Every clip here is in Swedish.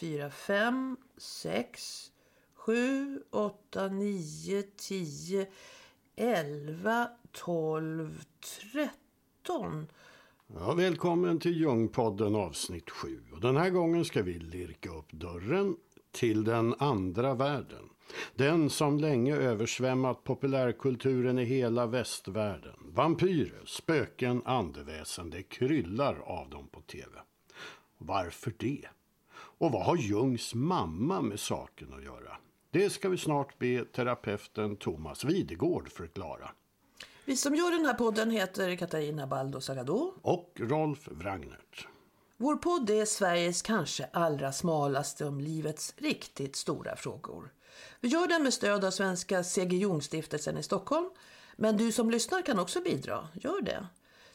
fyra, fem, sex, sju, åtta, nio, tio, elva, tolv, tretton. Ja, välkommen till Ljungpodden avsnitt 7. Och den här gången ska vi lirka upp dörren till den andra världen. Den som länge översvämmat populärkulturen i hela västvärlden. Vampyrer, spöken, andeväsen, det kryllar av dem på tv. Varför det? Och vad har Jungs mamma med saken att göra? Det ska vi snart be terapeuten Thomas Videgård förklara. Vi som gör den här podden heter Katarina Baldo Sagado. Och Rolf Wrangnert. Vår podd är Sveriges kanske allra smalaste om livets riktigt stora frågor. Vi gör den med stöd av Svenska C.G. Jung-stiftelsen i Stockholm. Men du som lyssnar kan också bidra. Gör det.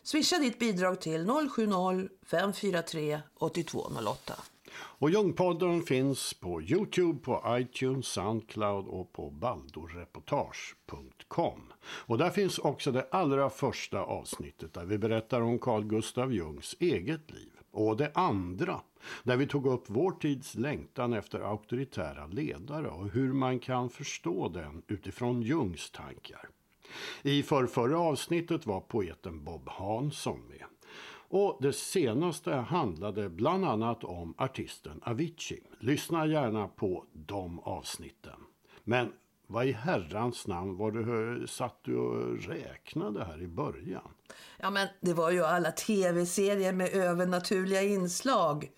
Swisha ditt bidrag till 070-543 8208. Och Ljungpodden finns på Youtube, på iTunes, Soundcloud och på baldoreportage.com. Och där finns också det allra första avsnittet där vi berättar om Carl Gustav Jungs eget liv. Och det andra, där vi tog upp vår tids längtan efter auktoritära ledare och hur man kan förstå den utifrån Jungs tankar. I förrförra avsnittet var poeten Bob Hansson med. Och det senaste handlade bland annat om artisten Avicii. Lyssna gärna på de avsnitten. Men vad i herrans namn var du eh, satt du och räknade här i början? Ja, men det var ju alla tv-serier med övernaturliga inslag.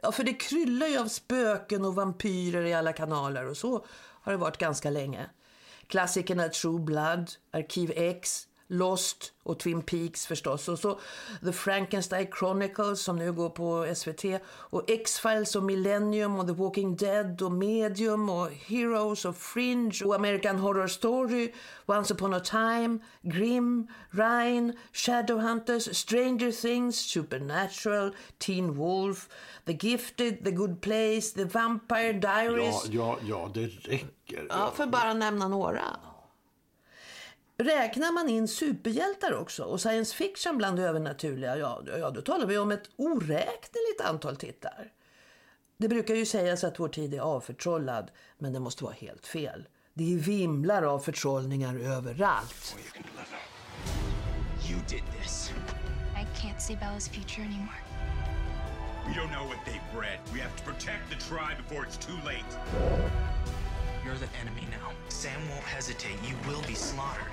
Ja, för det kryllar ju av spöken och vampyrer i alla kanaler och så har det varit ganska länge. Klassikerna True Blood, Arkiv X, Lost och Twin Peaks förstås. Och så The Frankenstein Chronicles som nu går på SVT. Och X-Files och Millennium och The Walking Dead och Medium och Heroes och Fringe och American Horror Story. Once upon a time, Grimm, Rhine, Shadowhunters, Stranger Things, Supernatural, Teen Wolf, The Gifted, The Good Place, The Vampire Diaries. Ja, ja, ja, det räcker. Ja, för bara nämna några. Räknar man in superhjältar också och science fiction bland det övernaturliga, ja, ja, då talar vi om ett oräkneligt antal tittar. Det brukar ju sägas att vår tid är avförtrollad, men det måste vara helt fel. Det är vimlar av förtrollningar överallt. You did this. I can't see Bella's future anymore. We don't know what they bred. We have to protect the tribe before it's too late. You're the enemy now. Sam won't hesitate. You will be slaughtered.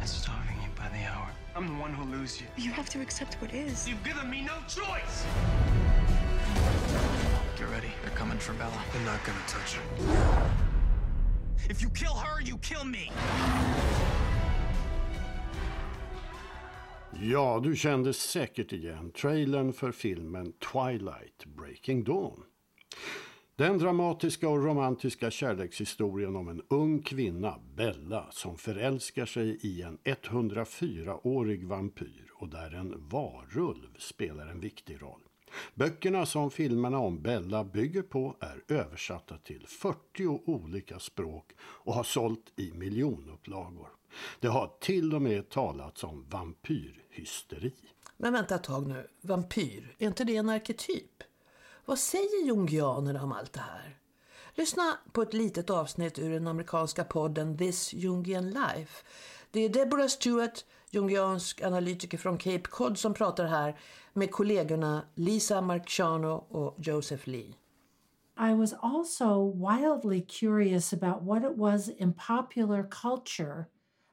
I'm starving you by the hour. I'm the one who'll lose you. You have to accept what is. You've given me no choice! Get ready. They're coming for Bella. They're not gonna touch her. If you kill her, you kill me! Ja, du kände säkert igen trailern för filmen Twilight Breaking Dawn. Den dramatiska och romantiska kärlekshistorien om en ung kvinna, Bella, som förälskar sig i en 104-årig vampyr och där en varulv spelar en viktig roll. Böckerna som filmerna om Bella bygger på är översatta till 40 olika språk och har sålt i miljonupplagor. Det har till och med talats om vampyrhysteri. Men vänta ett tag nu. Vampyr, är inte det en arketyp? Vad säger jungianerna om allt det här? Lyssna på ett litet avsnitt ur den amerikanska podden This Jungian Life. Det är Deborah Stewart, jungiansk analytiker från Cape Cod, som pratar här med kollegorna Lisa Marciano och Joseph Lee. I was also wildly curious about what it was in popular culture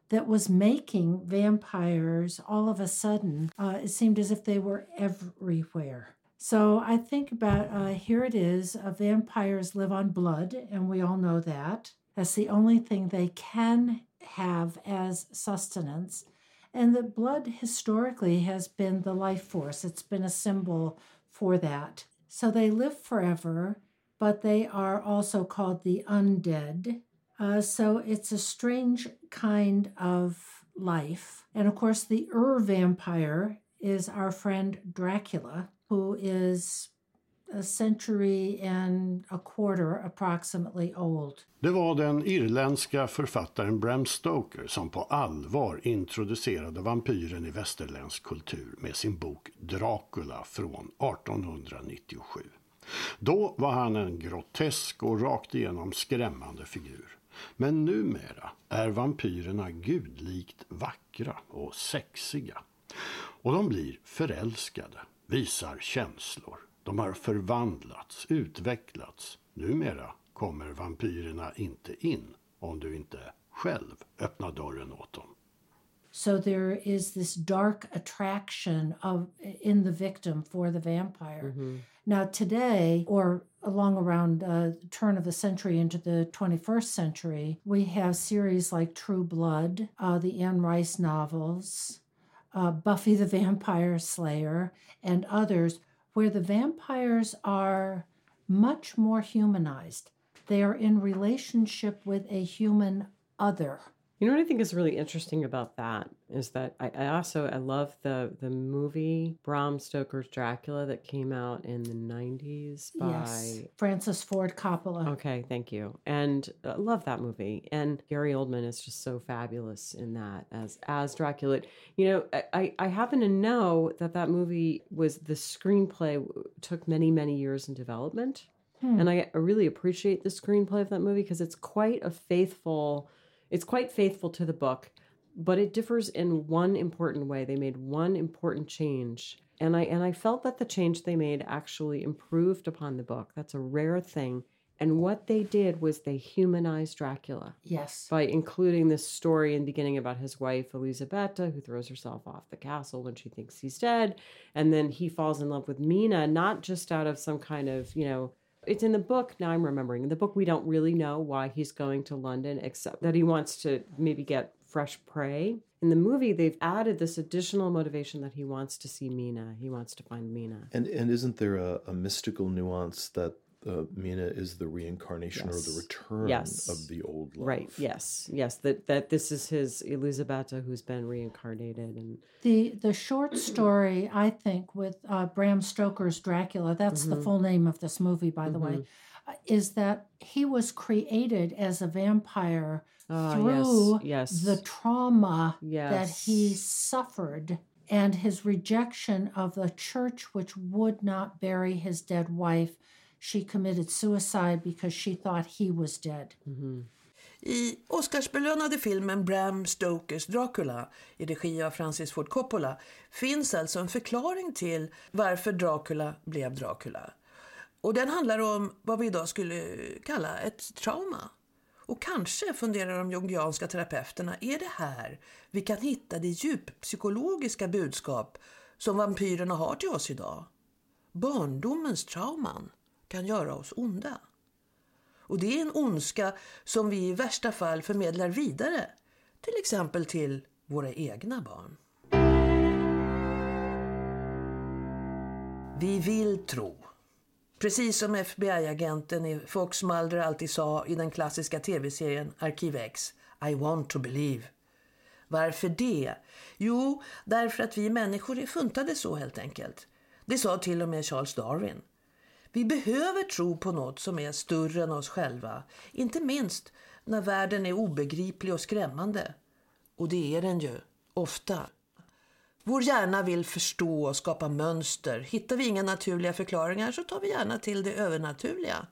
that was making vampires all of a sudden. Uh, it seemed as if they were everywhere. So I think about uh, here it is uh, vampires live on blood, and we all know that. That's the only thing they can have as sustenance. And that blood historically has been the life force, it's been a symbol for that. So they live forever, but they are also called the undead. Uh, so it's a strange kind of life. And of course, the Ur vampire is our friend Dracula, who is a century and a quarter approximately old. Det var den irländska författaren Bram Stoker som på allvar introducerade vampyren i västerländsk kultur med sin bok Dracula från 1897. Då var han en grotesk och rakt igenom skrämmande figur. Men numera är vampyrerna gudlikt vackra och sexiga. Och de blir förälskade, visar känslor. De har förvandlats, utvecklats. Numera kommer vampyrerna inte in om du inte själv öppnar dörren åt dem. So there is this dark attraction of in the victim for the vampire. Now today, or along around uh, turn of the century into the 21st century, we have series like True Blood, uh, the Anne Rice novels, uh, Buffy the Vampire Slayer, and others, where the vampires are much more humanized. They are in relationship with a human other. You know what I think is really interesting about that is that I, I also I love the the movie Bram Stoker's Dracula that came out in the nineties by Yes, Francis Ford Coppola. Okay, thank you. And I love that movie. And Gary Oldman is just so fabulous in that as as Dracula. You know, I- I, happen to know that that movie was the screenplay took many many years in development. Hmm. And I, I really appreciate the screenplay of that movie because it's quite a faithful it's quite faithful to the book, but it differs in one important way. They made one important change. And I and I felt that the change they made actually improved upon the book. That's a rare thing. And what they did was they humanized Dracula Yes. by including this story in the beginning about his wife Elisabetta who throws herself off the castle when she thinks he's dead and then he falls in love with Mina not just out of some kind of you know it's in the book now I'm remembering in the book we don't really know why he's going to London except that he wants to maybe get fresh prey. In the movie they've added this additional motivation that he wants to see Mina he wants to find Mina. And and isn't there a, a mystical nuance that uh, Mina is the reincarnation or the return Yes. of the old love? right yes yes that that this is his Elisabetta who's been reincarnated and The the short story, I think, with uh, Bram Stoker's Dracula, that's the full name of this movie, by the way, uh, is that he was created as a vampire Ah, through yes, yes. the trauma that he suffered and his rejection of the church, which would not bury his dead wife. She committed suicide because she thought he was dead. Mm-hmm. I Oscarsbelönade filmen Bram Stokers Dracula i regi av Francis Ford Coppola finns alltså en förklaring till varför Dracula blev Dracula. Och den handlar om vad vi idag skulle kalla ett trauma. Och kanske funderar de jungianska terapeuterna, är det här vi kan hitta det djuppsykologiska budskap som vampyrerna har till oss idag? Barndomens trauman kan göra oss onda. Och det är en ondska som vi i värsta fall förmedlar vidare, till exempel till våra egna barn. Vi vill tro. Precis som FBI-agenten i Fox Mulder alltid sa i den klassiska tv-serien Arkiv X, I want to believe. Varför det? Jo, därför att vi människor är funtade så helt enkelt. Det sa till och med Charles Darwin. Vi behöver tro på något som är större än oss själva. Inte minst när världen är obegriplig och skrämmande. Och det är den ju, ofta. Vår hjärna vill förstå och skapa mönster. Hittar vi inga naturliga förklaringar så tar vi gärna till det övernaturliga.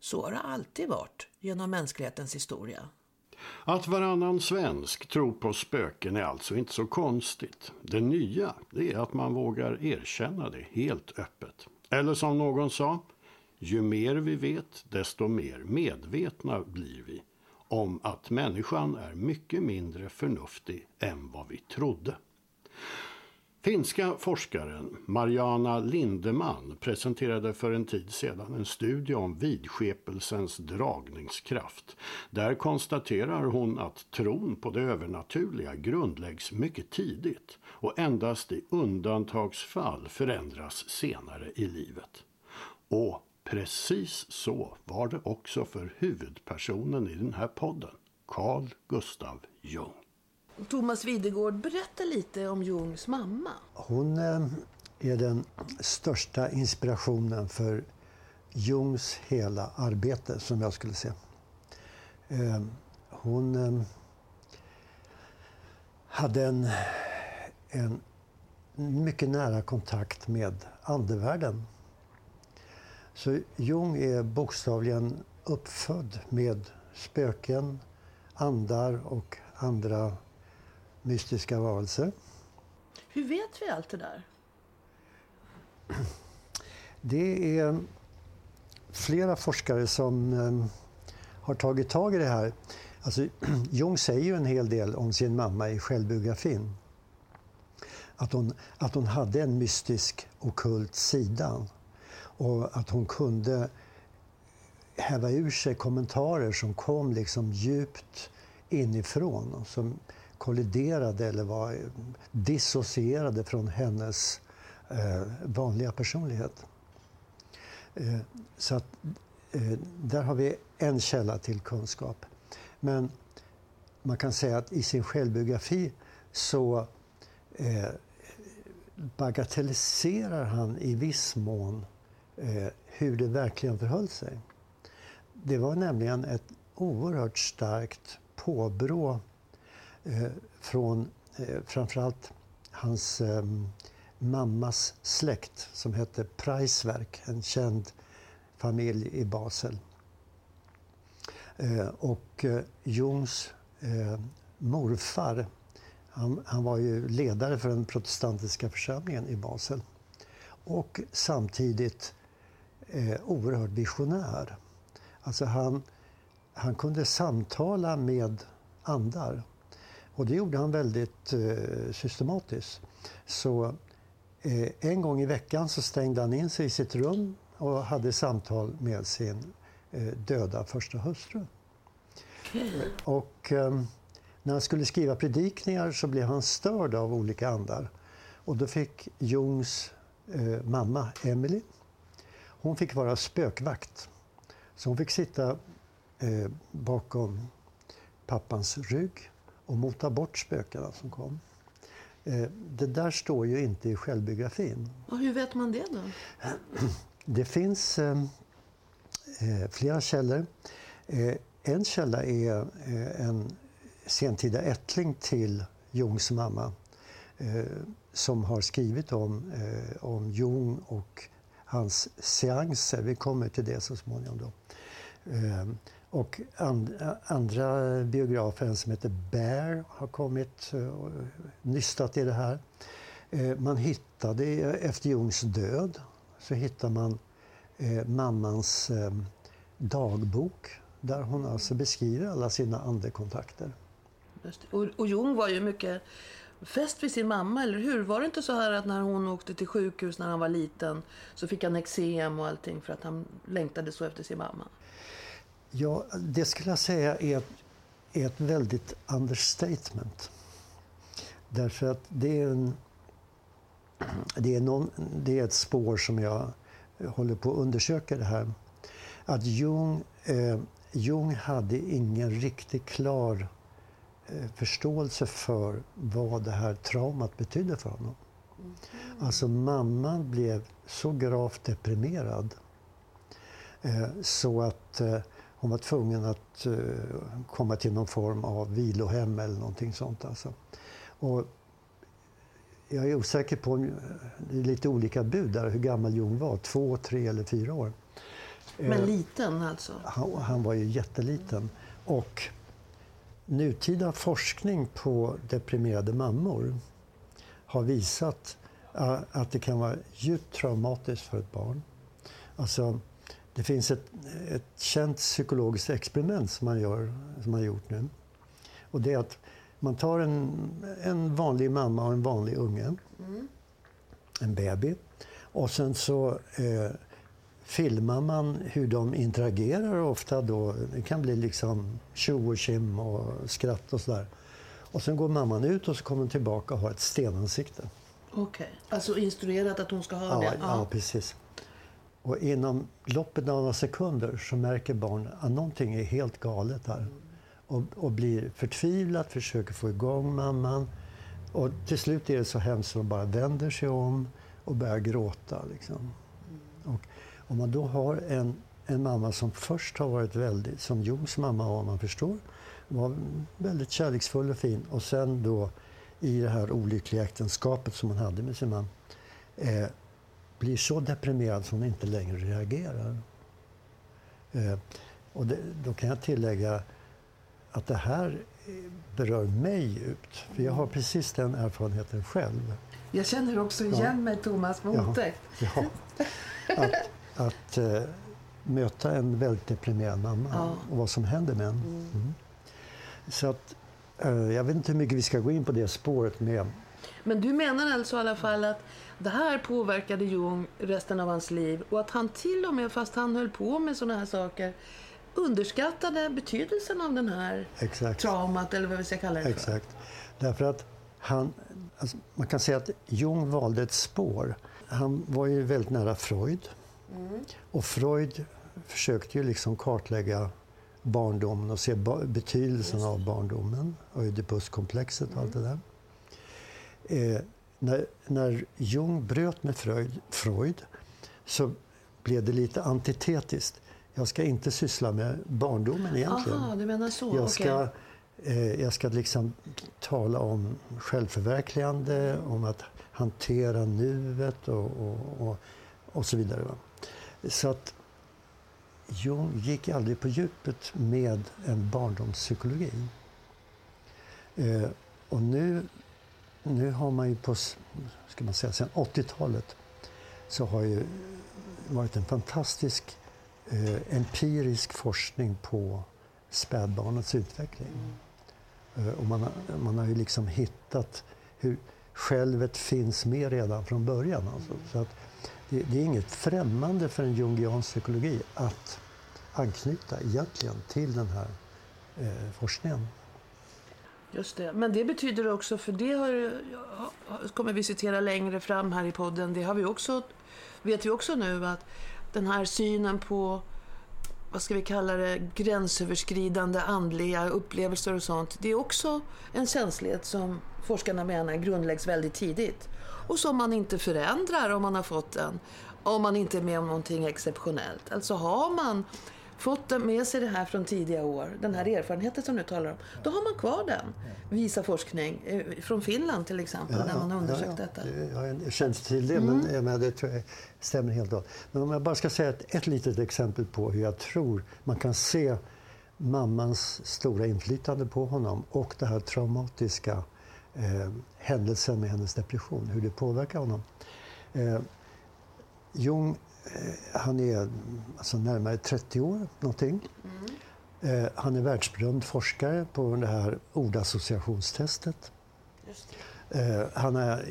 Så har det alltid varit genom mänsklighetens historia. Att varannan svensk tror på spöken är alltså inte så konstigt. Det nya det är att man vågar erkänna det helt öppet. Eller som någon sa, ju mer vi vet desto mer medvetna blir vi om att människan är mycket mindre förnuftig än vad vi trodde. Finska forskaren Mariana Lindeman presenterade för en tid sedan en studie om vidskepelsens dragningskraft. Där konstaterar hon att tron på det övernaturliga grundläggs mycket tidigt och endast i undantagsfall förändras senare i livet. Och precis så var det också för huvudpersonen i den här podden, Carl Gustav Jung. Thomas Videgård, berätta lite om Jungs mamma. Hon eh, är den största inspirationen för Jungs hela arbete, som jag skulle säga. Eh, hon eh, hade en, en mycket nära kontakt med andevärlden. Så Jung är bokstavligen uppfödd med spöken, andar och andra mystiska varelser. Hur vet vi allt det där? Det är flera forskare som eh, har tagit tag i det här. Alltså, Jung säger ju en hel del om sin mamma i självbiografin. Att hon, att hon hade en mystisk, okult sida. Och att hon kunde häva ur sig kommentarer som kom liksom djupt inifrån. Och som kolliderade eller var dissocierade från hennes eh, vanliga personlighet. Eh, så att, eh, där har vi en källa till kunskap. Men man kan säga att i sin självbiografi så eh, bagatelliserar han i viss mån eh, hur det verkligen förhöll sig. Det var nämligen ett oerhört starkt påbrå Eh, från eh, framförallt hans eh, mammas släkt som hette Preiswerk, en känd familj i Basel. Eh, och eh, Jungs eh, morfar, han, han, var ju ledare för den protestantiska församlingen i Basel. Och samtidigt eh, oerhört visionär. Alltså han, han kunde samtala med andar. Och det gjorde han väldigt eh, systematiskt. Så eh, en gång i veckan så stängde han in sig i sitt rum och hade samtal med sin eh, döda första hustru. Och eh, när han skulle skriva predikningar så blev han störd av olika andar. Och då fick Jungs eh, mamma Emily, hon fick vara spökvakt. Så hon fick sitta eh, bakom pappans rygg och mota bort spökena som kom. Eh, det där står ju inte i självbiografin. Och hur vet man det då? Det finns eh, eh, flera källor. En källa är en sentida ättling till Jungs mamma som har skrivit om, om Jung och hans seanser. Vi kommer till det så småningom. Då. Ehm, och and, eh, andra biografer, en som heter Bear, har kommit eh, och nystat i det här. Ehm, man hittade, efter Jungs död, så hittar man eh, mammans ehm, dagbok där hon alltså beskriver alla sina andekontakter. Och, och Jung var ju mycket fäst vid sin mamma, eller hur? Var det inte så här att när hon åkte till sjukhus när han var liten så fick han eksem och allting för att han längtade så efter sin mamma? Ja, det skulle jag säga är ett, är ett väldigt understatement. Därför att det är, en, det, är någon, det är ett spår som jag håller på att undersöka det här. Att Jung, eh, Jung hade ingen riktigt klar eh, förståelse för vad det här traumat betydde för honom. Mm. Alltså mamman blev så gravt deprimerad eh, så att eh, hon var tvungen att eh, komma till någon form av vilohem eller någonting sånt. Alltså. Och jag är osäker på, det är lite olika bud där, hur gammal Jung var. Två, tre eller fyra år. Men eh, liten alltså? Han, han, var ju jätteliten. Och nutida forskning på deprimerade mammor har visat att det kan vara djupt traumatiskt för ett barn. Alltså, det finns ett, ett känt psykologiskt experiment som man, gör, som man gjort nu. Och det är att man tar en, en vanlig mamma och en vanlig unge, mm. en baby, och sen så eh, filmar man hur de interagerar ofta då. Det kan bli liksom tjo och kim och skratt och sådär. Och sen går mamman ut och så kommer hon tillbaka och har ett stenansikte. Okej, okay. alltså instruerat att hon ska ha ja, det? Ja, ja, precis. Och inom loppet av några sekunder så märker barnet att någonting är helt galet här. Och, och blir förtvivlat, försöker få igång mamman. Och till slut är det så hemskt att de bara vänder sig om och börjar gråta. Liksom. Mm. Och om man då har en, en mamma som först har varit väldigt, som Jungs mamma var, man förstår, var väldigt kärleksfull och fin och sen då i det här olyckliga äktenskapet som hon hade med sin man eh, blir så deprimerad som hon inte längre reagerar. Eh, och det, då kan jag tillägga att det här berör mig djupt. För jag har precis den erfarenheten själv. Jag känner också igen Ja. mig, Thomas, vad otäckt. Ja. Att, att eh, möta en väldigt deprimerad mamma Ja. och vad som händer med en. Mm. Så att, eh, jag vet inte hur mycket vi ska gå in på det spåret med. Men du menar alltså i alla fall att det här påverkade Jung resten av hans liv och att han till och med, fast han höll på med sådana här saker, underskattade betydelsen av den här Exakt. traumat eller vad vi ska kalla det för. Exakt. Därför att han, alltså man kan säga att Jung valde ett spår. Han var ju väldigt nära Freud. Och Freud försökte ju liksom kartlägga barndomen och se betydelsen av barndomen, Oidipuskomplexet och allt det där. Eh, när, när Jung bröt med Freud, Freud så blev det lite antitetiskt. Jag ska inte syssla med barndomen egentligen. Aha, du menar så. Jag ska, eh, jag ska liksom tala om självförverkligande, om att hantera nuet och, och, och, och så vidare. Va? Så att jag gick aldrig på djupet med en barndomspsykologi. Eh, och nu, nu har man ju på, ska man säga, sedan 80-talet så har ju varit en fantastisk eh, empirisk forskning på spädbarnets utveckling. Eh, och man, har, man har ju liksom hittat hur självet finns med redan från början. Alltså. Så att det, det är inget främmande för en jungiansk psykologi att anknyta egentligen till den här eh, forskningen. Just det. Men det betyder också, för det har, kommer vi citera längre fram här i podden, det har vi också, vet vi också nu att den här synen på vad ska vi kalla det, gränsöverskridande andliga upplevelser och sånt. Det är också en känslighet som forskarna menar grundläggs väldigt tidigt. Och som man inte förändrar om man har fått den. Om man inte är med om någonting exceptionellt. Alltså har man fått den med sig det här från tidiga år, den här erfarenheten som du talar om, då har man kvar den. Visar forskning eh, från Finland till exempel, där man har undersökt detta. det- Jag har känt till det, men jag menar, det tror jag stämmer helt och Men om jag bara ska säga ett, ett litet exempel på hur jag tror man kan se mammans stora inflytande på honom och det här traumatiska eh, händelsen med hennes depression, hur det påverkar honom. Eh, Jung, han är alltså närmare 30 år någonting. Eh, han är världsberömd forskare på det här ordassociationstestet. Eh, han har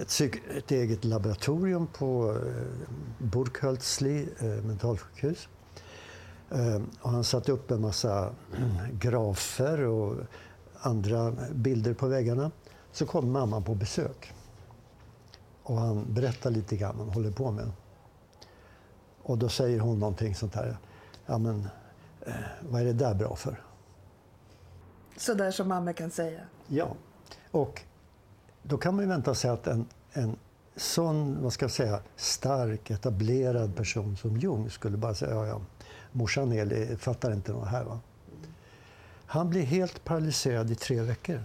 ett, ett eget laboratorium på eh, Burghölzli eh, mentalsjukhus. Eh, och han satte upp en massa grafer och andra bilder på väggarna. Så kom mamman på besök. Och han berättar lite grann vad han håller på med. Och då säger hon någonting sånt här. Ja, men eh, vad är det där bra för? Så där som mamma kan säga. Ja, och då kan man ju vänta sig att en, en sån, vad ska jag säga, stark, etablerad person som Jung skulle bara säga ja, ja, morsan Eli fattar inte något här. Va? Han blir helt paralyserad i tre veckor.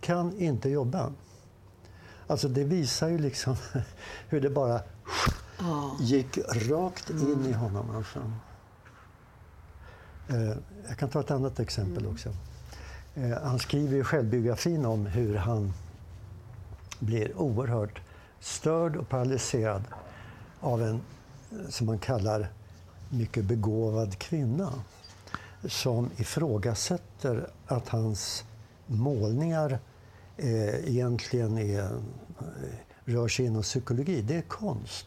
Kan inte jobba. Alltså det visar ju liksom hur det bara gick rakt in i honom. Alltså. Eh, Jag kan ta ett annat exempel också. Eh, Han skriver i självbiografin om hur han blir oerhört störd och paralyserad av en, eh, som man kallar, mycket begåvad kvinna som ifrågasätter att hans målningar eh, egentligen är, eh, rör sig inom psykologi. Det är konst.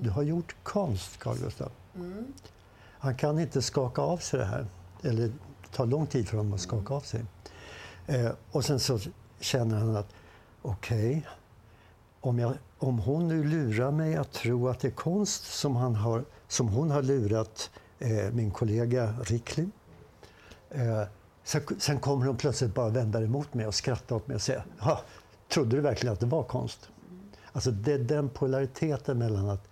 Du har gjort konst, Carl Gustaf. Han kan inte skaka av sig det här. Eller det tar lång tid för honom att skaka av sig. Eh, och sen så känner han att okej, om, jag- om hon nu lurar mig att tro att det är konst som, han har, som hon har lurat eh, min kollega Rickli. Eh, sen, sen kommer hon plötsligt bara vända emot mig och skratta åt mig och säga "Ja, Trodde du verkligen att det var konst? Alltså det är den polariteten mellan att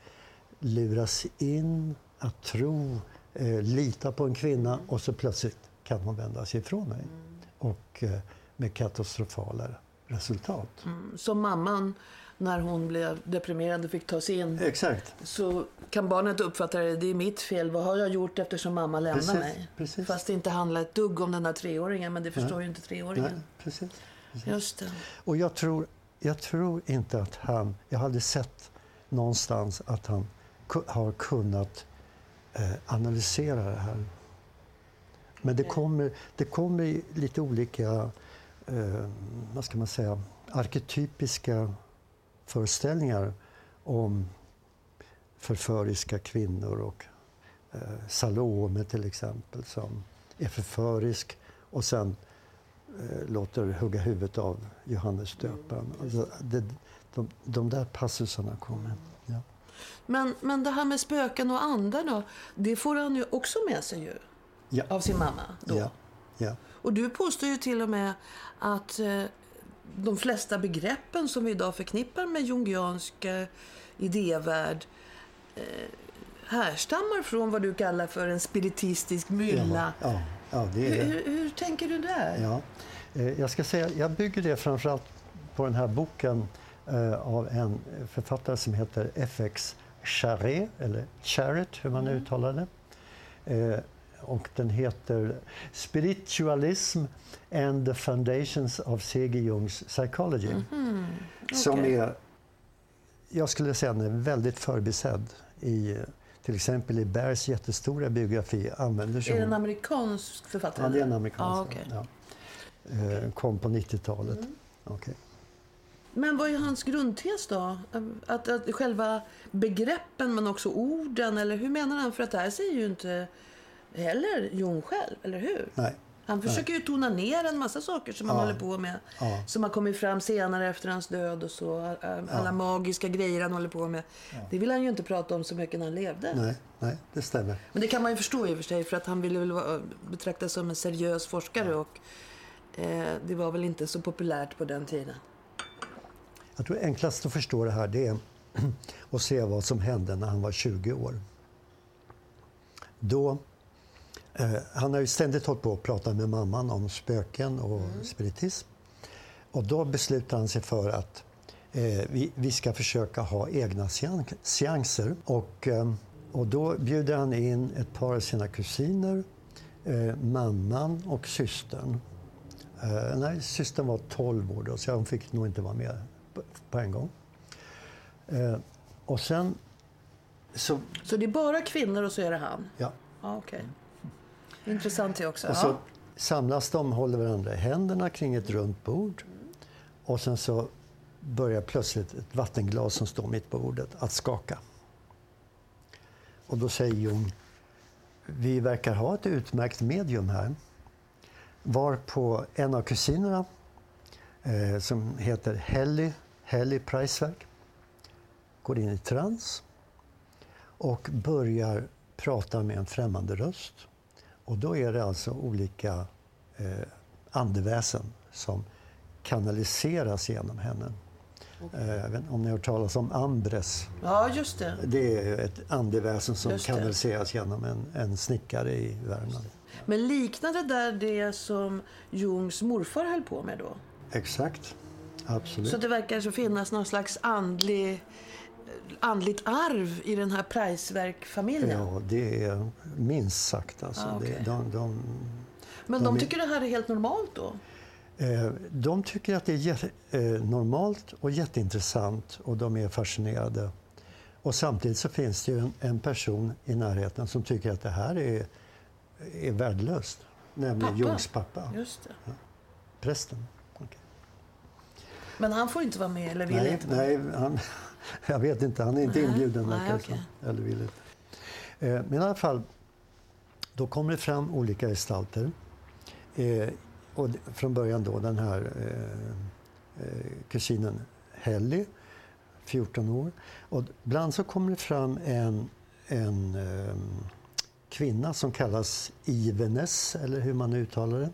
luras in, att tro, eh, lita på en kvinna och så plötsligt kan hon vända sig ifrån mig. Och eh, med katastrofala resultat. Mm, Som mamman när hon blev deprimerad och fick ta sig in. Exakt. Så kan barnet uppfatta det, det är mitt fel. Vad har jag gjort eftersom mamma lämnar Precis, mig? precis. Fast det inte handlar ett dugg om den där treåringen, men det förstår Nej. ju inte treåringen. Nej, precis. Just det. Och jag tror, jag tror inte att han... Jag hade sett någonstans att han har kunnat eh, analysera det här. Men det kommer, det kommer i lite olika, eh, vad ska man säga, arketypiska föreställningar om förföriska kvinnor och eh, Salome till exempel som är förförisk och sen eh, låter hugga huvudet av Johannes döparen. Alltså, det, de, de där passusarna kommer. Ja. Men, men det här med spöken och andar då, det får han ju också med sig ju. Ja. Av sin mamma då. Ja. Ja. Och du påstår ju till och med att eh, de flesta begreppen som vi idag förknippar med jungiansk idévärld eh, härstammar från vad du kallar för en spiritistisk mylla. Ja, ja, det Hur, är hur, hur tänker du där? Ja. Eh, Jag ska säga, jag bygger det framförallt på den här boken av en författare som heter FX Charret, eller Charret, hur man Mm. uttalar det. Eh, Och den heter Spiritualism and the Foundations of C.G. Jungs Psychology. Som okej. är, jag skulle säga den är väldigt förbisedd i till exempel i Bears jättestora biografi använder sig Är det en amerikansk författare? Ja, det är en amerikansk. Ja, okej. ja. Eh, Kom på 90-talet. Mm. Okej. Men vad är hans grundtes då? Att, att själva begreppen men också orden, eller hur menar han? För att det här säger ju inte heller Jung själv, eller hur? Nej. Han försöker ju tona ner en massa saker som han Ja. håller på med. Ja. Som har kommit fram senare efter hans död och så. Alla Ja. magiska grejer han håller på med. Det vill han ju inte prata om så mycket när han levde. Nej, nej, det stämmer. Men det kan man ju förstå i och för sig för att han ville väl vara- betraktas som en seriös forskare och eh, det var väl inte så populärt på den tiden. Jag tror enklast att förstå det här det är att se vad som hände när han var 20 år. Då, eh, han har ju ständigt hållit på att prata med mamman om spöken och spiritism. Och då beslutar han sig för att eh, vi, vi ska försöka ha egna sean- seanser. Och, eh, och då bjuder han in ett par av sina kusiner, eh, mamman och systern. Eh, nej, systern var 12 år då, så hon fick nog inte vara med på, en gång. Eh, och sen så, Så det är bara kvinnor och så är det han? ja, Ja, okej. Intressant det också. och så samlas de, håller varandra i händerna kring ett runt bord. Och sen så börjar plötsligt ett vattenglas som står mitt på bordet att skaka. Och då säger Jung, vi verkar ha ett utmärkt medium här. Varpå en av kusinerna, eh, som heter Helly, Helly Preiswerk, går in i trans och börjar prata med en främmande röst. Och då är det alltså olika eh, andeväsen som kanaliseras genom henne. Eh, vet inte om ni har hört talas om Ambres. Ja, just det. Det är ett andeväsen som kanaliseras genom en, en snickare i Värmland. Men liknar det där det som Jungs morfar höll på med då? Exakt. Absolut. Så det verkar så finnas någon slags andlig, andligt arv i den här Preisverk-familjen. Ja, det är minst sagt. Alltså. Ah, okej. det, de, de, Men de de tycker det här är helt normalt då? Eh, De tycker att det är eh, normalt och jätteintressant och de är fascinerade. Och samtidigt så finns det ju en, person i närheten som tycker att det här är, är värdelöst. Nämligen? Jungs pappa, Just det. prästen. Men han får inte vara med eller vill Nej, inte nej han, jag vet inte. Han är inte Nej, inbjuden. verkar som. Eller vill inte. Eh, Men i alla fall, då kommer det fram olika gestalter. Eh, och från början då den här eh, eh, kusinen Helly, 14 år. Och ibland så kommer det fram en, en eh, kvinna som kallas Ivenes, eller hur man uttalar det.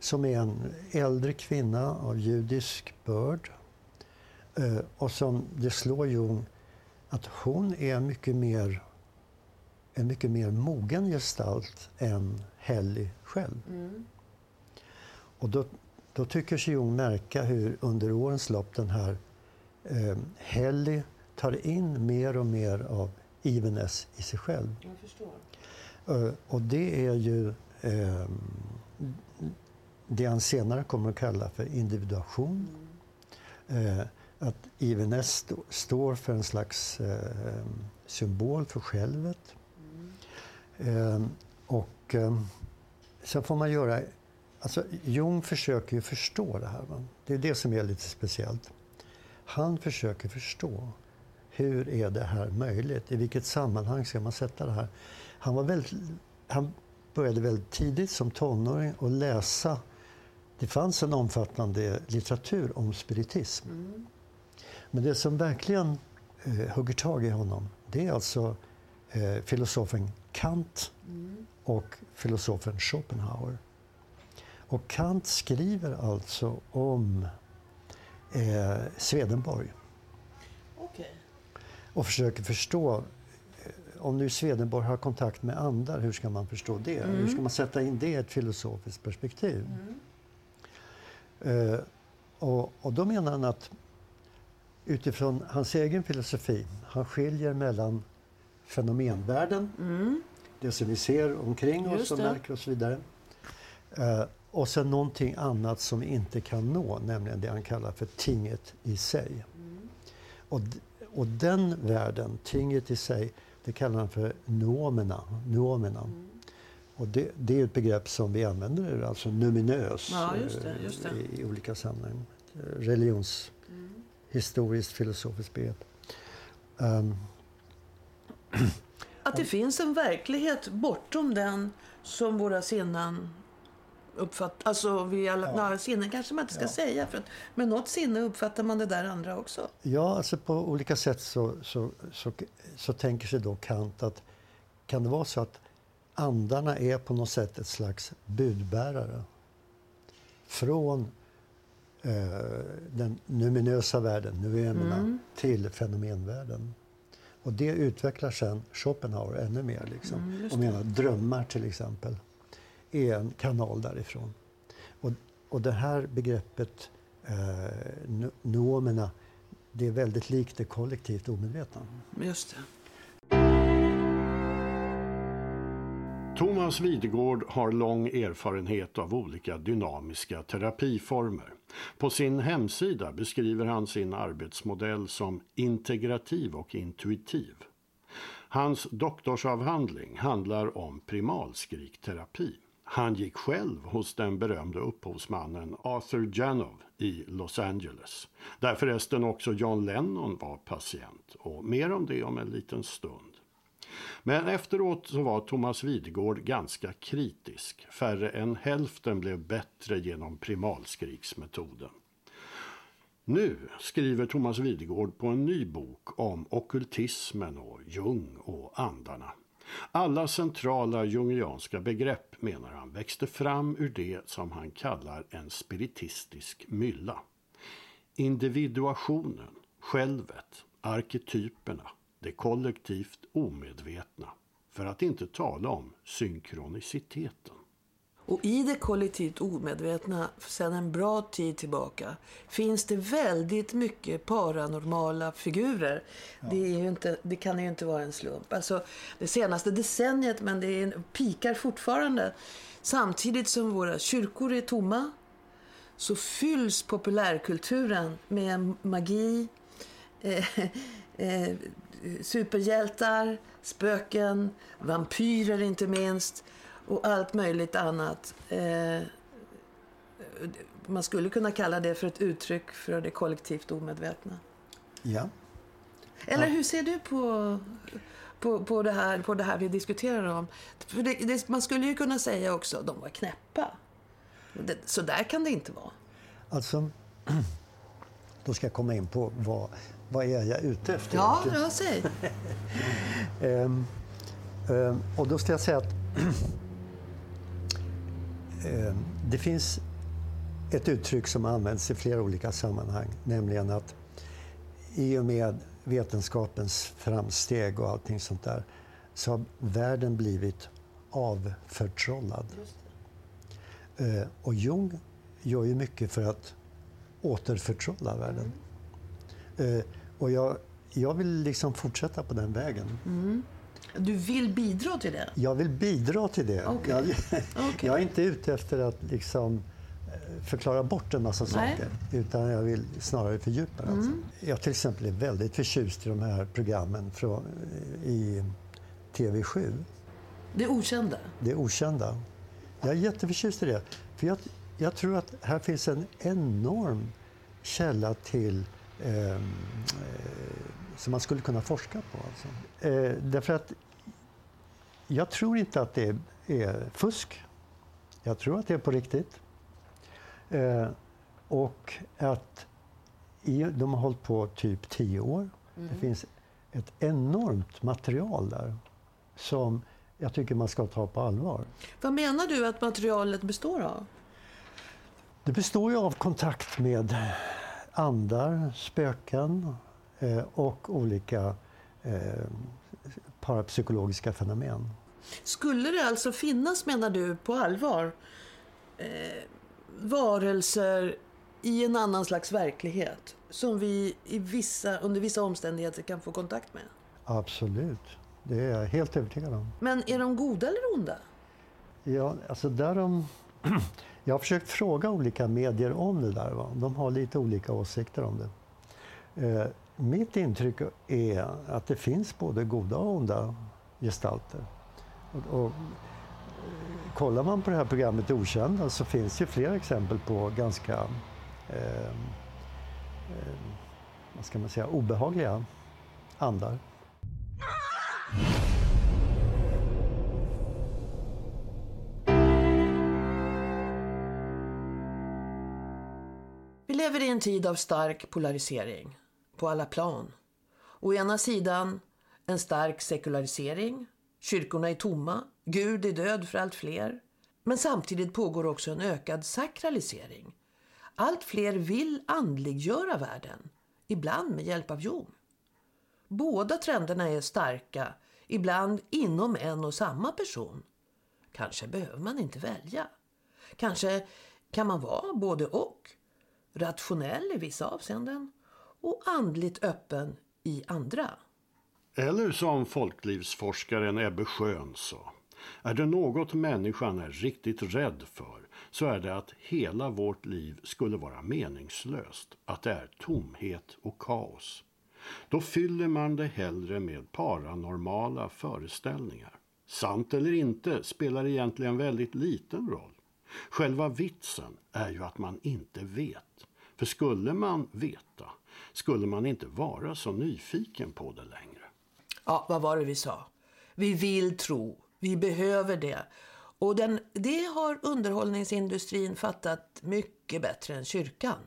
Som är en äldre kvinna av judisk börd. Eh, och som det slår Jung att hon är mycket mer, en mycket mer mogen gestalt än Helly själv. Och då, då tycker sig Jung märka hur under årens lopp den här eh, Helly tar in mer och mer av evenness i sig själv. Jag förstår. Eh, och det är ju eh, det han senare kommer att kalla för individuation. Eh, att IVNS st står för en slags eh, symbol för självet. Eh, och eh, sen får man göra... Alltså Jung försöker ju förstå det här. Va? Det är det som är lite speciellt. Han försöker förstå hur är det här möjligt? I vilket sammanhang ska man sätta det här? Han, var väldigt, han började väldigt tidigt som tonåring att läsa. Det fanns en omfattande litteratur om spiritism. Men det som verkligen eh, hugger tag i honom det är alltså eh, filosofen Kant och filosofen Schopenhauer. Och Kant skriver alltså om eh, Swedenborg Okej. och försöker förstå eh, om nu Swedenborg har kontakt med andar, hur ska man förstå det? Hur ska man sätta in det i ett filosofiskt perspektiv? Eh, och, och då menar han att utifrån hans egen filosofi, han skiljer mellan fenomenvärlden, det som vi ser omkring oss Just och det. märker och så vidare. Eh, och sen någonting annat som vi inte kan nå, nämligen det han kallar för tinget i sig. Och, d- och den världen, tinget i sig, det kallar han för nomena. nomena. Och det, det är ett begrepp som vi använder, alltså numinös, Ja, just det, eh, just det. I, i olika sammanhang. Religionshistoriskt, filosofiskt begrepp. Ehm, Att det finns en verklighet bortom den som våra sinnen uppfattar. Alltså, vi alla, ja. sinnen kanske man inte ska säga. För att med något sinne uppfattar man det där andra också. Ja, alltså på olika sätt så, så, så, så tänker sig då Kant att kan det vara så att andarna är på något sätt ett slags budbärare från eh, den numinösa världen, nuemerna, till fenomenvärlden. Och det utvecklar sen Schopenhauer ännu mer. Liksom. och menar drömmar till exempel är en kanal därifrån. Och, och det här begreppet eh, no- nomerna, det är väldigt likt det kollektivt omedvetna. Just det. Thomas Videgård har lång erfarenhet av olika dynamiska terapiformer. På sin hemsida beskriver han sin arbetsmodell som integrativ och intuitiv. Hans doktorsavhandling handlar om primalskrikterapi. Han gick själv hos den berömde upphovsmannen Arthur Janov i Los Angeles. Där förresten också John Lennon var patient. Och mer om det om en liten stund. Men efteråt så var Thomas Videgård ganska kritisk. Färre än hälften blev bättre genom primalskriksmetoden. Nu skriver Thomas Videgård på en ny bok om okultismen och Jung och andarna. Alla centrala jungianska begrepp, menar han, växte fram ur det som han kallar en spiritistisk mylla. Individuationen, självet, arketyperna, det kollektivt omedvetna. För att inte tala om synkroniciteten. Och i det kollektivt omedvetna sedan en bra tid tillbaka finns det väldigt mycket paranormala figurer. Det, är ju inte, det kan ju inte vara en slump. Alltså det senaste decenniet, men det är, pikar fortfarande. Samtidigt som våra kyrkor är tomma så fylls populärkulturen med magi, eh, eh, superhjältar, spöken, vampyrer inte minst och allt möjligt annat. Eh, man skulle kunna kalla det för ett uttryck för det kollektivt omedvetna. Ja. Eller hur ser du på, på, på, det, här, på det här vi diskuterar om? Det, det, man skulle ju kunna säga också att de var knäppa. Det, så där kan det inte vara. Alltså, då ska jag komma in på vad, vad är jag ute efter? Ja, ja säg. Ehm, ehm, och då ska jag säga att ehm, det finns ett uttryck som används i flera olika sammanhang, nämligen att i och med vetenskapens framsteg och allting sånt där så har världen blivit avförtrollad. Eh, och Jung gör ju mycket för att återförtrolla världen. Eh, och jag, jag vill liksom fortsätta på den vägen. Mm. Du vill bidra till det? Jag vill bidra till det. Okay. Jag, okay. jag är inte ute efter att liksom eh, förklara bort en massa Nej. saker. Utan jag vill snarare fördjupa det. Mm. Alltså. Jag till exempel är väldigt förtjust i de här programmen från, i TV7. Det okända? Det okända. Jag är jätteförtjust i det. För jag, jag tror att här finns en enorm källa till eh, eh, som man skulle kunna forska på. Alltså. Eh, därför att jag tror inte att det är, är fusk. Jag tror att det är på riktigt. Eh, och att i, de har hållit på typ tio år. Mm. Det finns ett enormt material där som jag tycker man ska ta på allvar. Vad menar du att materialet består av? Det består ju av kontakt med andar, spöken eh, och olika eh, parapsykologiska fenomen. Skulle det alltså finnas, menar du, på allvar eh, varelser i en annan slags verklighet som vi i vissa, under vissa omständigheter kan få kontakt med? Absolut, det är jag helt övertygad om. Men är de goda eller onda? Ja, alltså där de... Jag har försökt fråga olika medier om det där. Va? De har lite olika åsikter om det. Eh, mitt intryck är att det finns både goda och onda gestalter. Och, och, eh, kollar man på det här programmet Okända så finns det flera exempel på ganska eh, eh, vad ska man säga, obehagliga andar. En tid av stark polarisering på alla plan. Å ena sidan en stark sekularisering, kyrkorna är tomma, Gud är död för allt fler. Men samtidigt pågår också en ökad sakralisering. Allt fler vill andliggöra världen, ibland med hjälp av Jung. Båda trenderna är starka, ibland inom en och samma person. Kanske behöver man inte välja. Kanske kan man vara både och. Rationell i vissa avseenden och andligt öppen i andra. Eller som folklivsforskaren Ebbe Schön sa. Är det något människan är riktigt rädd för så är det att hela vårt liv skulle vara meningslöst, att det är tomhet och kaos. Då fyller man det hellre med paranormala föreställningar. Sant eller inte spelar egentligen väldigt liten roll. Själva vitsen är ju att man inte vet. För skulle man veta skulle man inte vara så nyfiken på det längre. Ja, vad var det vi sa? Vi vill tro. Vi behöver det. Och den, det har underhållningsindustrin fattat mycket bättre än kyrkan.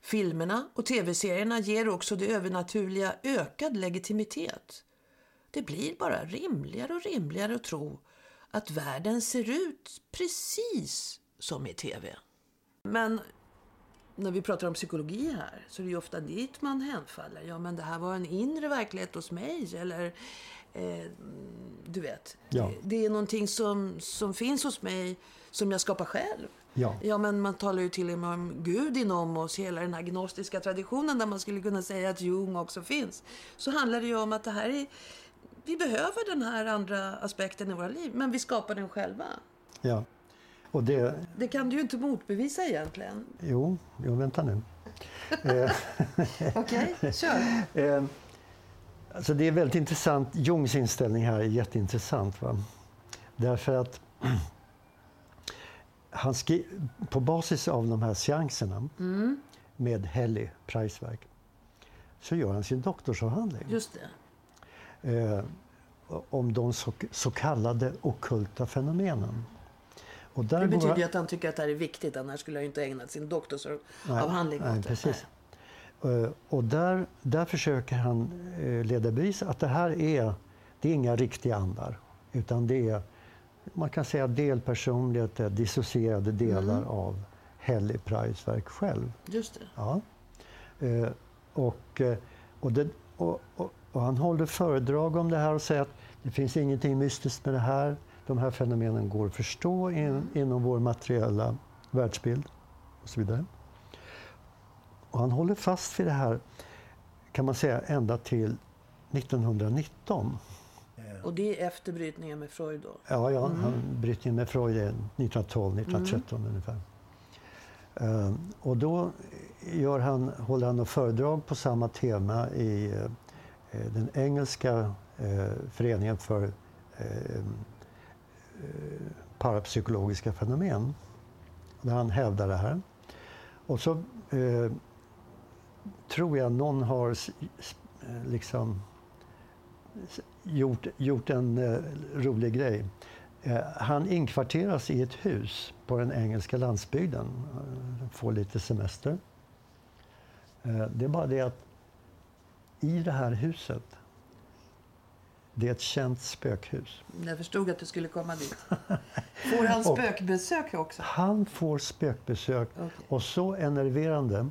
Filmerna och tv-serierna ger också det övernaturliga ökad legitimitet. Det blir bara rimligare och rimligare att tro att världen ser ut precis som i tv. Men när vi pratar om psykologi här så är det ju ofta dit man hänfaller. Ja, men det här var en inre verklighet hos mig eller eh, du vet. Ja. Det, är någonting som, som finns hos mig som jag skapar själv. Ja. Ja, men man talar ju till och med om Gud inom oss, hela den här gnostiska traditionen där man skulle kunna säga att Jung också finns. Så handlar det ju om att det här är, vi behöver den här andra aspekten i våra liv, men vi skapar den själva. Ja. Och det, Det kan du ju inte motbevisa egentligen. jo, jo, vänta nu. Eh, Okej, kör. Eh, alltså det är väldigt intressant. Jungs inställning här är jätteintressant. Va? Därför att han skri- på basis av de här seanserna Mm, med Helly Preisverk så gör han sin doktorsavhandling just det. Eh, om de så, så kallade ockulta fenomenen. Och där Det betyder ju att han tycker att det här är viktigt, annars skulle han inte ägnat sin doktorsavhandling åt det. precis. Eh, Och där, där försöker han eh, leda bevis att det här är, det är inga riktiga andar. Utan det är, man kan säga delpersonligheter, dissocierade delar Mm. av Helly Preisverk själv. Just det. Ja. Eh, och, och, det, och, och, och han håller föredrag om det här och säger att det finns ingenting mystiskt med det här. De här fenomenen går att förstå in, inom vår materiella världsbild och så vidare. Och han håller fast vid det här kan man säga ända till 1919. Och det är efter brytningen med Freud då? Ja, ja Mm. han brytningen med Freud är 1912, 1913 ungefär. Eh, och då gör han, håller han föredrag på samma tema i eh, Eh, den engelska eh, föreningen för eh, eh, parapsykologiska fenomen. Där han hävdar det här. Och så eh, tror jag någon har liksom gjort, gjort en eh, rolig grej. Eh, han inkvarteras i ett hus på den engelska landsbygden. Eh, får lite semester. Eh, det är bara det att i det här huset, det är ett känt spökhus. Jag förstod att du skulle komma dit. Får han spökbesök också? Han får spökbesök och så enerverande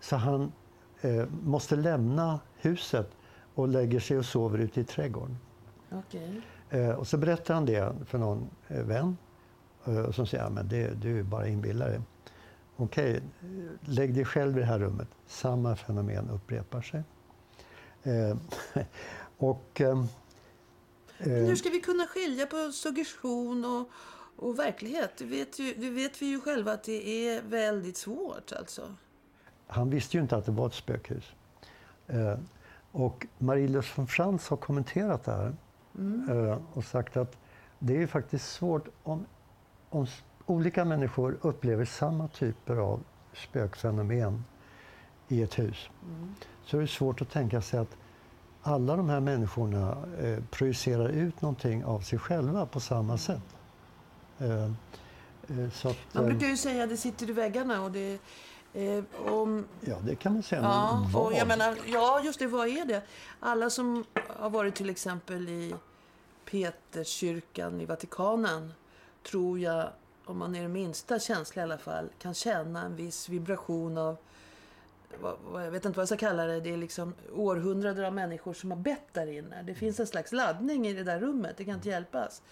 så han eh, måste lämna huset och lägger sig och sover ute i trädgården. Okej. Eh, och så berättar han det för någon eh, vän. Eh, och så säger men det, du är bara inbillar dig. Okej, eh, lägg dig själv i det här rummet. Samma fenomen upprepar sig. Eh, och... ehm, Men eh, hur ska vi kunna skilja på suggestion och, och verklighet? Det vet, ju, det vet vi ju själva att det är väldigt svårt alltså. Han visste ju inte att det var ett spökhus. Eh, och Marie-Louise von Frans har kommenterat det här eh, och sagt att det är faktiskt svårt om, om olika människor upplever samma typer av spökfenomen i ett hus. Så är det svårt att tänka sig att alla de här människorna eh, projicerar ut någonting av sig själva på samma sätt. Eh, eh, så att, Man eh, brukar ju säga att det sitter i väggarna och det... Eh, om, ja, det kan man säga. ja, men vad? jag menar, ja, just det. Vad är det? Alla som har varit till exempel i Peterskyrkan i Vatikanen tror jag, om man är det minsta känslig i alla fall, kan känna en viss vibration av jag vet inte vad jag ska kalla det. Det är liksom århundraden av människor som har bett där inne. Det finns en slags laddning i det där rummet. Det kan inte hjälpas.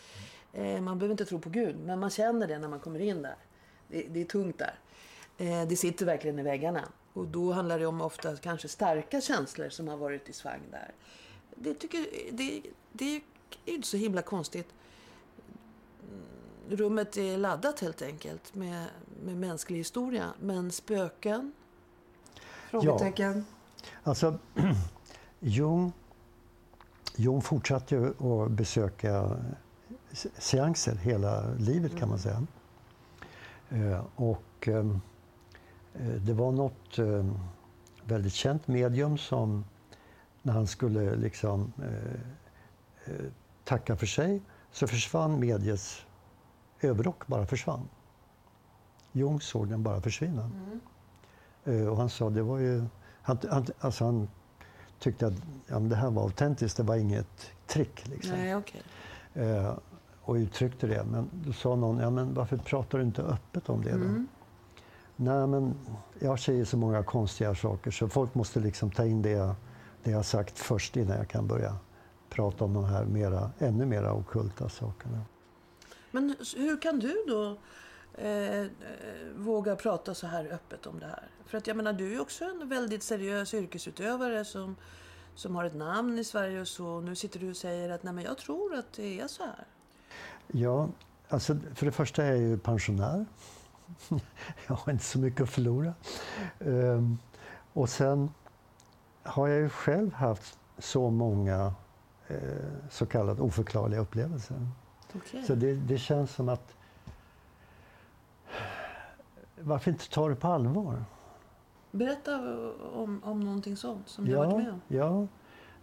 Eh, man behöver inte tro på Gud, men man känner det när man kommer in där. Det, det är tungt där. Eh, det sitter verkligen i väggarna. Och då handlar det om ofta kanske starka känslor som har varit i svang där. Det, tycker, det, det är inte så himla konstigt. Mm, rummet är laddat helt enkelt med, med mänsklig historia. Men spöken? Frågetecken. Alltså, Jung, Jung fortsatte ju att besöka se- seanser hela livet kan man säga. Eh, och ehm, eh, det var något eh, väldigt känt medium som när han skulle liksom eh, tacka för sig så försvann mediets överrock bara försvann. Jung såg den bara försvinna. Eh, Och han sa det var ju... Han, han, alltså han tyckte att ja, det här var autentiskt, det var inget trick. Liksom. Nej, okej. Eh, och uttryckte det. Men då sa någon, ja men varför pratar du inte öppet om det då? Mm. Nej men jag säger så många konstiga saker så folk måste liksom ta in det jag, det jag sagt först innan jag kan börja prata om de här mera, ännu mera okulta sakerna. Men hur kan du då eh, eh, våga prata så här öppet om det här? För att jag menar, du är ju också en väldigt seriös yrkesutövare som, som har ett namn i Sverige och så. Nu sitter du och säger att nej men jag tror att det är så här. Ja, alltså för det första är jag ju pensionär. jag har inte så mycket att förlora. Ehm, och sen har jag ju själv haft så många eh, så kallade oförklarliga upplevelser. Okej. Så det, det känns som att varför inte ta det på allvar? Berätta om, om någonting sånt som du har varit med om. Ja.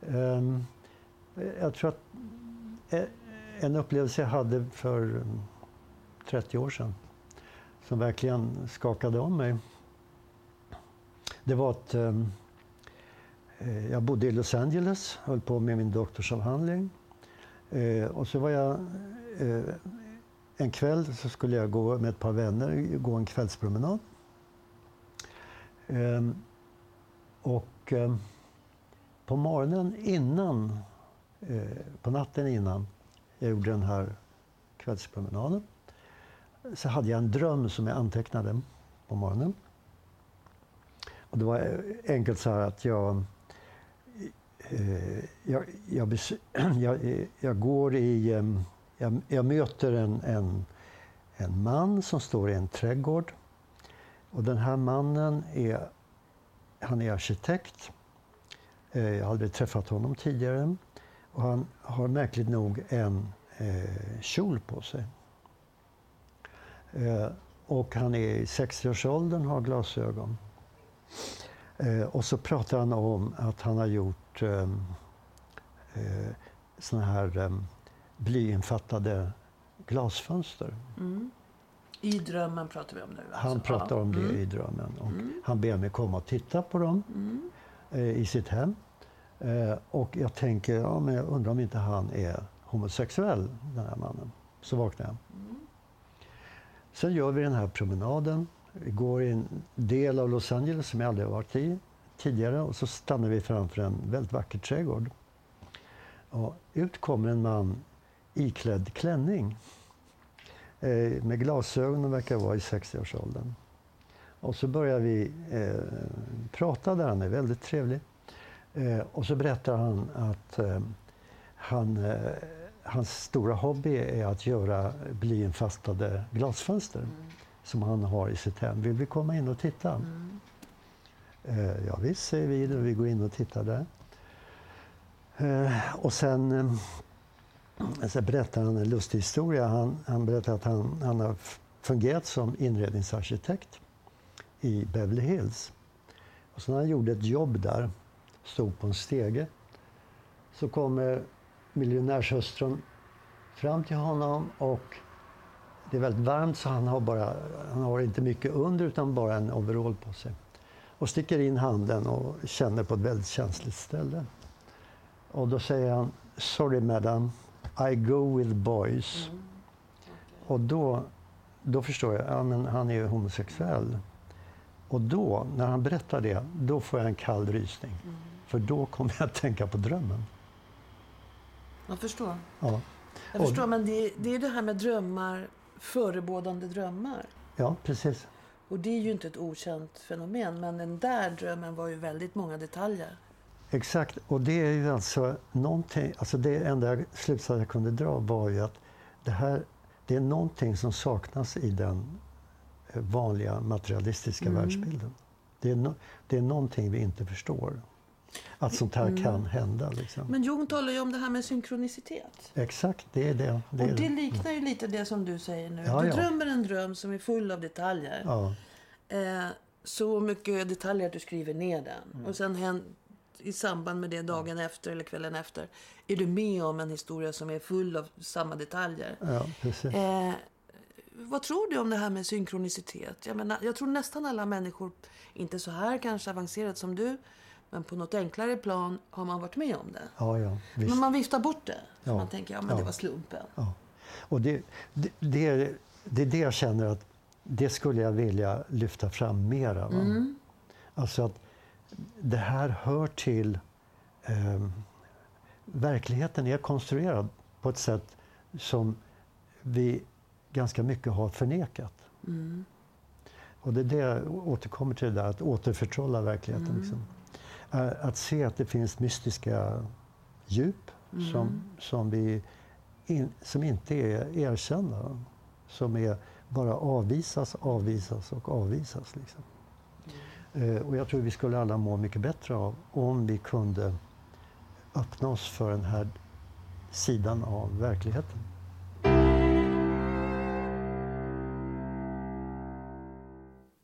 Ehm, jag tror att eh, en upplevelse jag hade för mm, 30 år sedan som verkligen skakade om mig. Det var att eh, jag bodde i Los Angeles, höll på med min doktorsavhandling. Eh, och så var jag en kväll så skulle jag gå med ett par vänner, gå en kvällspromenad. Ehm, och ehm, på morgonen innan, eh, på natten innan jag gjorde den här kvällspromenaden så hade jag en dröm som jag antecknade på morgonen. Och det var eh, enkelt så här att jag eh, jag, jag, jag, eh, jag går i... Ehm, jag, jag möter en, en, en man som står i en trädgård. Och den här mannen är, han är arkitekt. Eh, Jag har aldrig träffat honom tidigare. Och han har märkligt nog en eh, kjol på sig. Eh, och han är i 60-årsåldern, har glasögon. Eh, och så pratar han om att han har gjort eh, eh, såna här eh, blyinfattade glasfönster. Mm. I drömmen pratar vi om nu. alltså. Han pratar om det Mm. i drömmen. Och Mm. Han ber mig komma och titta på dem Mm. eh, i sitt hem. Eh, och jag tänker, ja, men jag undrar om inte han är homosexuell, den här mannen. Så vaknar jag. Sen gör vi den här promenaden. Vi går i en del av Los Angeles som jag aldrig varit i tidigare och så stannar vi framför en väldigt vacker trädgård. Och ut kommer en man iklädd klänning eh, med glasögon och verkar vara i 60-årsåldern. Och så börjar vi eh, prata där, han är väldigt trevlig. Eh, och så berättar han att eh, han, eh, hans stora hobby är att göra blyinfastade glasfönster som han har i sitt hem. Vill vi komma in och titta? Eh, ja visst, säger vi och vi går in och tittar där. Eh, och sen så berättar han en lustig historia. Han, han berättar att han, han har fungerat som inredningsarkitekt i Beverly Hills. Och så när han gjorde ett jobb där, stod på en stege, så kommer miljonärshustrun fram till honom och det är väldigt varmt så han har, bara, han har inte mycket under utan bara en overall på sig. Och sticker in handen och känner på ett väldigt känsligt ställe. Och då säger han Sorry madam, i go with boys. Och då, då förstår jag, ja men han är ju homosexuell. Och då, när han berättar det, då får jag en kall rysning. För då kommer jag att tänka på drömmen. Jag förstår. Ja, Jag Och- förstår, men det, det är det här med drömmar, förebådande drömmar. ja precis. Och det är ju inte ett okänt fenomen, men den där drömmen var ju väldigt många detaljer. Exakt, och det är ju alltså någonting, alltså det enda slutsats jag kunde dra var ju att det här, det är någonting som saknas i den eh, vanliga materialistiska Mm. världsbilden. Det är, no, det är någonting vi inte förstår. Att sånt här Mm. kan hända. Liksom. Men Jung talar ju om det här med synkronicitet. Exakt, det är det. det, och är det det. liknar ju lite det som du säger nu. Ja, du ja. drömmer en dröm som är full av detaljer. Ja, Eh, så mycket detaljer att du skriver ner den. Mm. Och sen hän- i samband med det dagen efter eller kvällen efter är du med om en historia som är full av samma detaljer. ja precis. Eh, vad tror du om det här med synkronicitet? Jag, menar, jag tror nästan alla människor, inte så här kanske avancerat som du, men på något enklare plan har man varit med om det. Ja, ja, visst. Men man viftar bort det. Ja. Man tänker, ja men det Ja. var slumpen. Ja. Och det, det, det, är, det är det jag känner att det skulle jag vilja lyfta fram mera. Va? Mm. Alltså att det här hör till... ehm, verkligheten är konstruerad på ett sätt som vi ganska mycket har förnekat. Mm. Och det är det jag återkommer till det där, att återförtrolla verkligheten. Mm. Liksom. Eh, Att se att det finns mystiska djup Mm. som, som, vi in, som inte är erkända. Som är, bara avvisas, avvisas och avvisas. Liksom. Eh, och jag tror vi skulle alla må mycket bättre av om vi kunde öppna oss för den här sidan av verkligheten.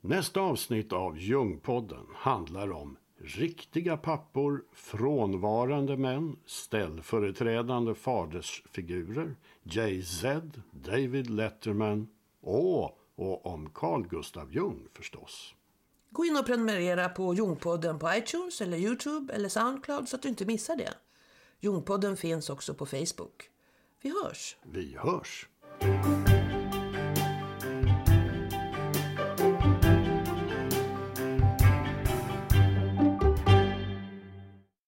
Nästa avsnitt av Ljungpodden handlar om riktiga pappor, frånvarande män, ställföreträdande fadersfigurer, Jay-Z, David Letterman och, och om Carl Gustav Jung förstås. Gå in och prenumerera på Jungpodden på iTunes eller Youtube eller Soundcloud så att du inte missar det. Jungpodden finns också på Facebook. Vi hörs! Vi hörs!